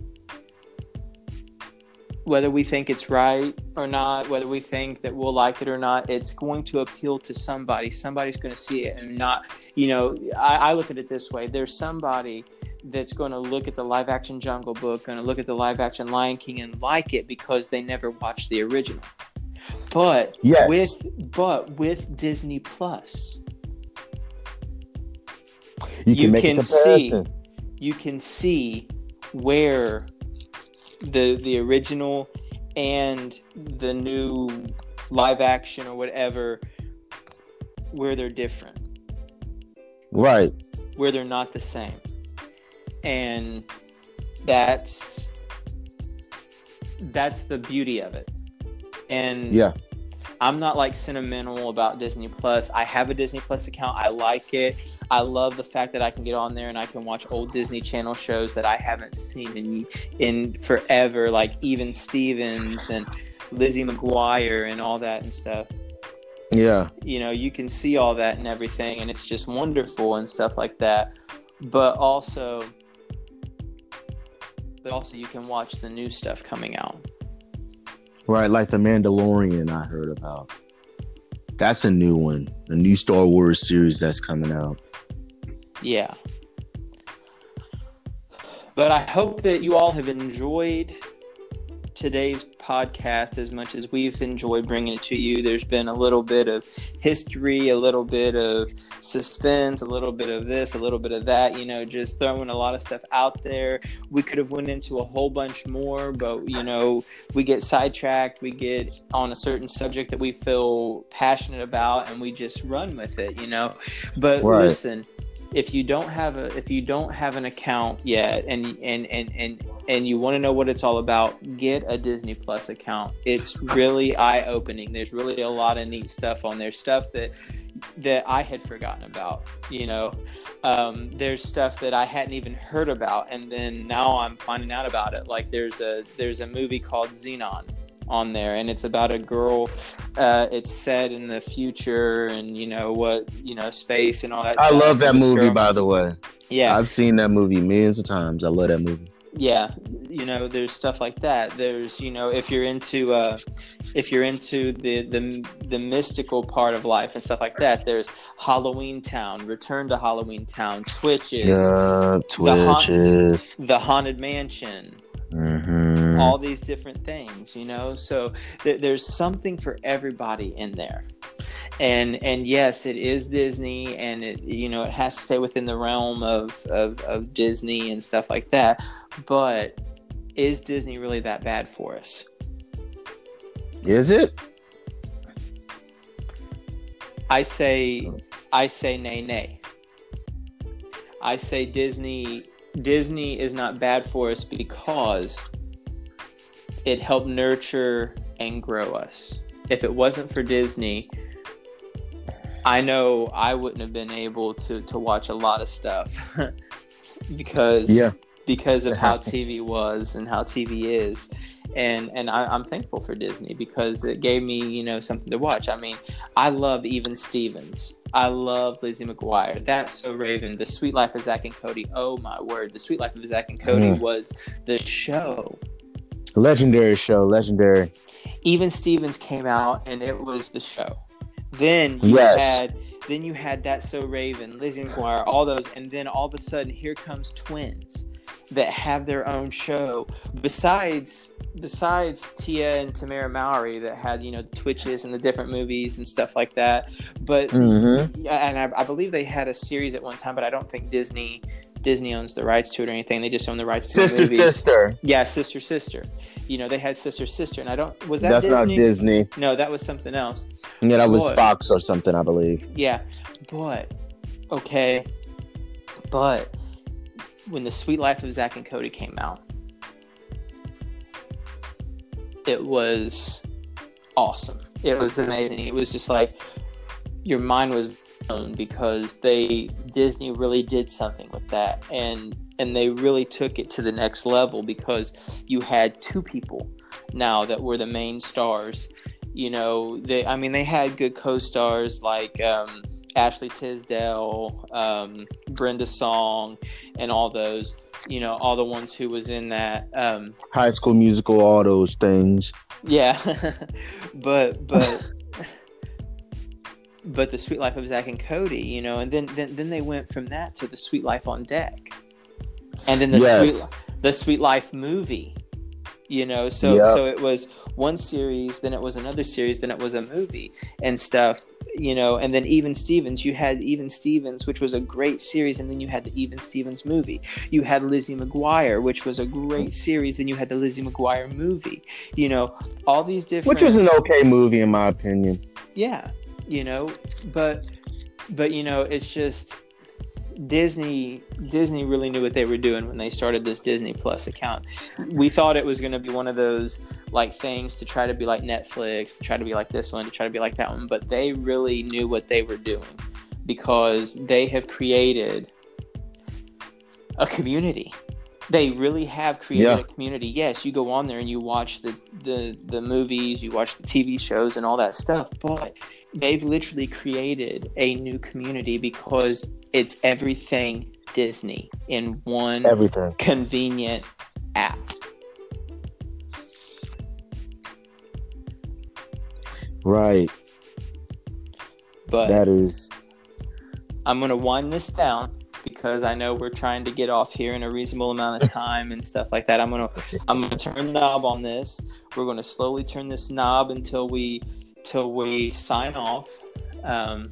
whether we think it's right or not, whether we think that we'll like it or not, it's going to appeal to somebody. Somebody's going to see it and not, you know, I, I look at it this way. There's somebody that's going to look at the live action Jungle Book, going to look at the live action Lion King and like it because they never watched the original. But Yes. with but with Disney Plus, You can you can comparison. you can see where the the original and the new live action or whatever where they're different Right. where they're not the same and that's that's the beauty of it and Yeah. I'm not like sentimental about Disney Plus. I have a Disney Plus account. I like it. I love the fact that I can get on there and I can watch old Disney Channel shows that I haven't seen in in forever, like even Stevens and Lizzie McGuire and all that and stuff. Yeah. You know, you can see all that and everything, and it's just wonderful and stuff like that. But also, but also you can watch the new stuff coming out. Right. Like the Mandalorian I heard about. That's a new one. A new Star Wars series that's coming out. Yeah. But I hope that you all have enjoyed today's podcast as much as we've enjoyed bringing it to you. There's been a little bit of history, a little bit of suspense, a little bit of this, a little bit of that, you know, just throwing a lot of stuff out there. We could have went into a whole bunch more, but you know, we get sidetracked, we get on a certain subject that we feel passionate about and we just run with it, you know. But Right. listen, if you don't have a if you don't have an account yet and and and and and you want to know what it's all about get a disney plus account it's really eye-opening there's really a lot of neat stuff on there stuff that that i had forgotten about you know um, there's stuff that i hadn't even heard about and then now i'm finding out about it like there's a there's a movie called Zenon on there, and it's about a girl. Uh, it's set in the future, and you know what, you know, space and all that. Stuff. I love that movie, girl- by the way. Yeah, I've seen that movie millions of times. I love that movie. Yeah you know there's stuff like that there's you know if you're into uh if you're into the the the mystical part of life and stuff like that there's Halloweentown return to Halloweentown twitches Yeah, Twitches. the haunted mansion hmm all these different things you know? So th- there's something for everybody in there. And and yes it is disney and it you know it has to stay within the realm of of, of disney and stuff like that. But is disney really that bad for us? Is it? i say i say nay nay. I say disney disney is not bad for us because it helped nurture and grow us. If it wasn't for disney i know i wouldn't have been able to to watch a lot of stuff. Because Yeah. because of how tv was and how tv is and and I, i'm thankful for disney because it gave me you know something to watch i mean i love even stevens i love lizzie mcguire that's so raven the Suite Life of Zack and Cody oh my word the Suite Life of Zack and Cody Mm. was the show Legendary show. Legendary. even Stevens came out and it was the show. Then you Yes. had then you had that so Raven, Lizzie McGuire, all those, and then all of a sudden here comes twins that have their own show. Besides besides Tia and Tamera Mowry that had, you know, Twitches and the different movies and stuff like that. But Mm-hmm. and I, I believe they had a series at one time, but I don't think Disney Disney owns the rights to it or anything. They just own the rights to the Sister, movies. sister. Yeah, sister, sister. You know, they had sister, sister, and I don't. Was that That's not Disney? Disney. No, that was something else. Yeah, that was Fox or something, I believe. Yeah, but okay, but when the Suite Life of Zack and Cody came out, it was awesome. It was amazing. It was just like your mind was blown because they Disney really did something with that, and and they really took it to the next level because you had two people now that were the main stars. You know, they I mean they had good co-stars like um, Ashley Tisdale, um, Brenda Song, and all those. You know, all the ones who was in that. Um, High School Musical, all those things. yeah, but but but the Suite Life of Zack and Cody, you know, and then then then they went from that to the Suite Life on Deck, and then the Yes. Suite the Suite Life movie, you know. So Yeah. so it was one series, then it was another series, then it was a movie and stuff, you know. And then Even Stevens, you had Even Stevens, which was a great series, and then you had the Even Stevens movie. You had Lizzie McGuire, which was a great series, and you had the Lizzie McGuire movie. You know, all these different Which was an okay movie, in my opinion. yeah you know but but you know it's just disney disney really knew what they were doing when they started this disney plus account. We thought it was going to be one of those like things to try to be like netflix to try to be like this one to try to be like that one but they really knew what they were doing because they have created a community. They really have created Yeah. a community. Yes you go on there and you watch the, the the movies you watch the tv shows and all that stuff but they've literally created a new community because it's everything disney in one Everything. convenient app Right. but That is. i'm going to wind this down because i know we're trying to get off here in a reasonable amount of time and stuff like that i'm going to i'm going to turn the knob on this we're going to slowly turn this knob until we till we sign off um,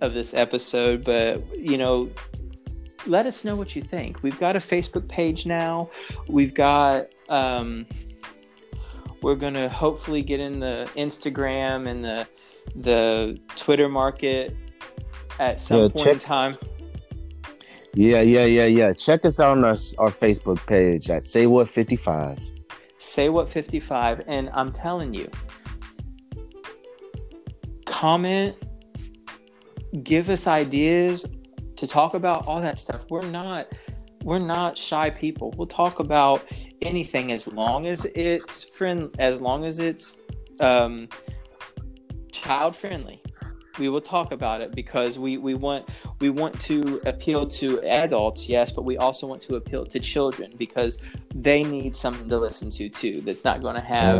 of this episode but you know let us know what you think we've got a facebook page now we've got um, we're going to hopefully get in the instagram and the the twitter market at some Yeah, point in time Yeah, yeah, yeah, yeah. Check us out on our, our Facebook page at Say What 55. say what 55 and i'm telling you comment give us ideas to talk about all that stuff. We're not we're not shy people. We'll talk about anything as long as it's friend as long as it's um, child friendly. We will talk about it because we, we want we want to appeal to adults yes but we also want to appeal to children because they need something to listen to too that's not going to have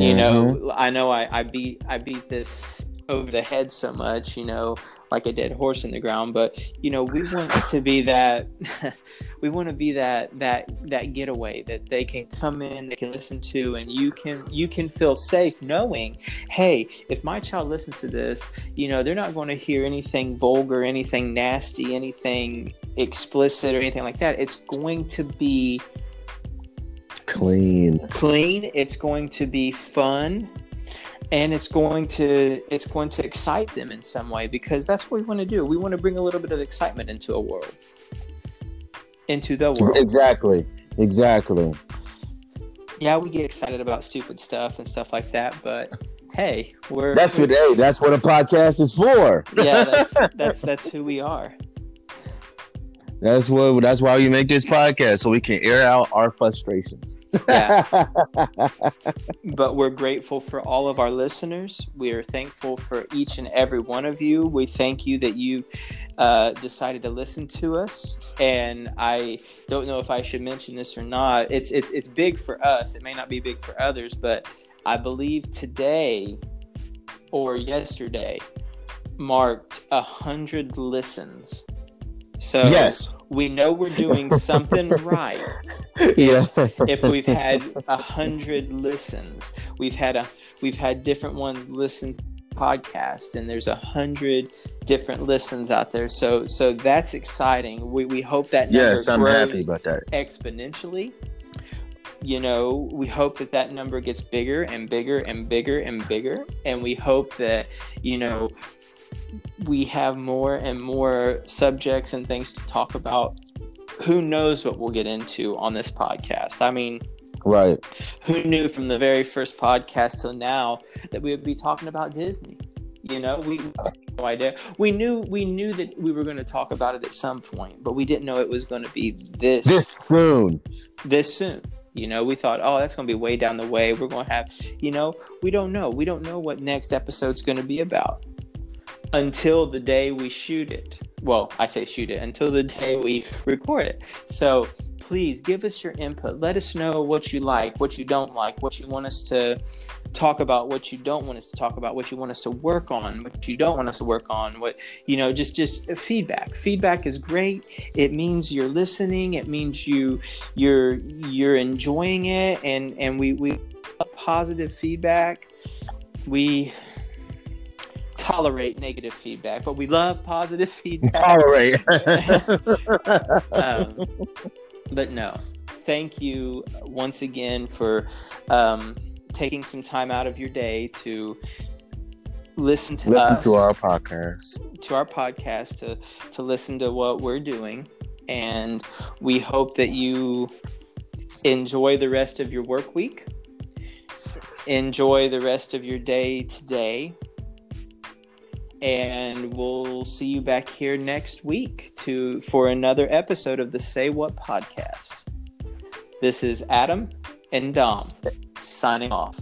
you know Mm-hmm. i know I, I beat i beat this over the head so much you know like a dead horse in the ground. But you know we want to be that we want to be that that that getaway that they can come in they can listen to and you can you can feel safe knowing hey if my child listens to this you know they're not going to hear anything vulgar anything nasty anything explicit or anything like that. It's going to be Clean. clean. It's going to be fun and it's going to it's going to excite them in some way because that's what we want to do we want to bring a little bit of excitement into a world into the world Exactly. Exactly. yeah we get excited about stupid stuff and stuff like that but hey we're That's what hey, that's what a podcast is for. yeah that's that's that's who we are That's what that's why we make this podcast so we can air out our frustrations. Yeah. but we're grateful for all of our listeners. We are thankful for each and every one of you. We thank you that you uh, decided to listen to us. And I don't know if I should mention this or not. It's it's it's big for us. It may not be big for others, but I believe today or yesterday marked a hundred listens. So yes. We know we're doing something right Yeah. if we've had a hundred listens we've had a we've had different ones listen podcast and there's a hundred different listens out there so so that's exciting we, we hope that number yes, I'm grows happy about that. exponentially you know we hope that that number gets bigger and bigger and bigger and bigger and we hope that you know we have more and more subjects and things to talk about who knows what we'll get into on this podcast i mean Right. who knew from the very first podcast till now that we would be talking about disney you know we no idea we knew we knew that we were going to talk about it at some point but we didn't know it was going to be this This soon. this soon. You know, we thought, oh, that's going to be way down the way. We're going to have, you know, we don't know. We don't know what next episode's going to be about until the day we shoot it. Well, I say shoot it until the day we record it. So please give us your input. Let us know what you like, what you don't like, what you want us to talk about, what you don't want us to talk about, what you want us to work on, what you don't want us to work on, what, you know, just, just feedback. Feedback is great. It means you're listening. It means you, you're, you're enjoying it. And, and we, we positive feedback. We, tolerate negative feedback, but we love positive feedback. Tolerate. um, but no, thank you once again for um, taking some time out of your day to listen to Listen us, to our podcast. to our podcast, to to listen to what we're doing, and we hope that you enjoy the rest of your work week. Enjoy the rest of your day today. And we'll see you back here next week to for another episode of the Say What podcast. This is Adam and Dom signing off.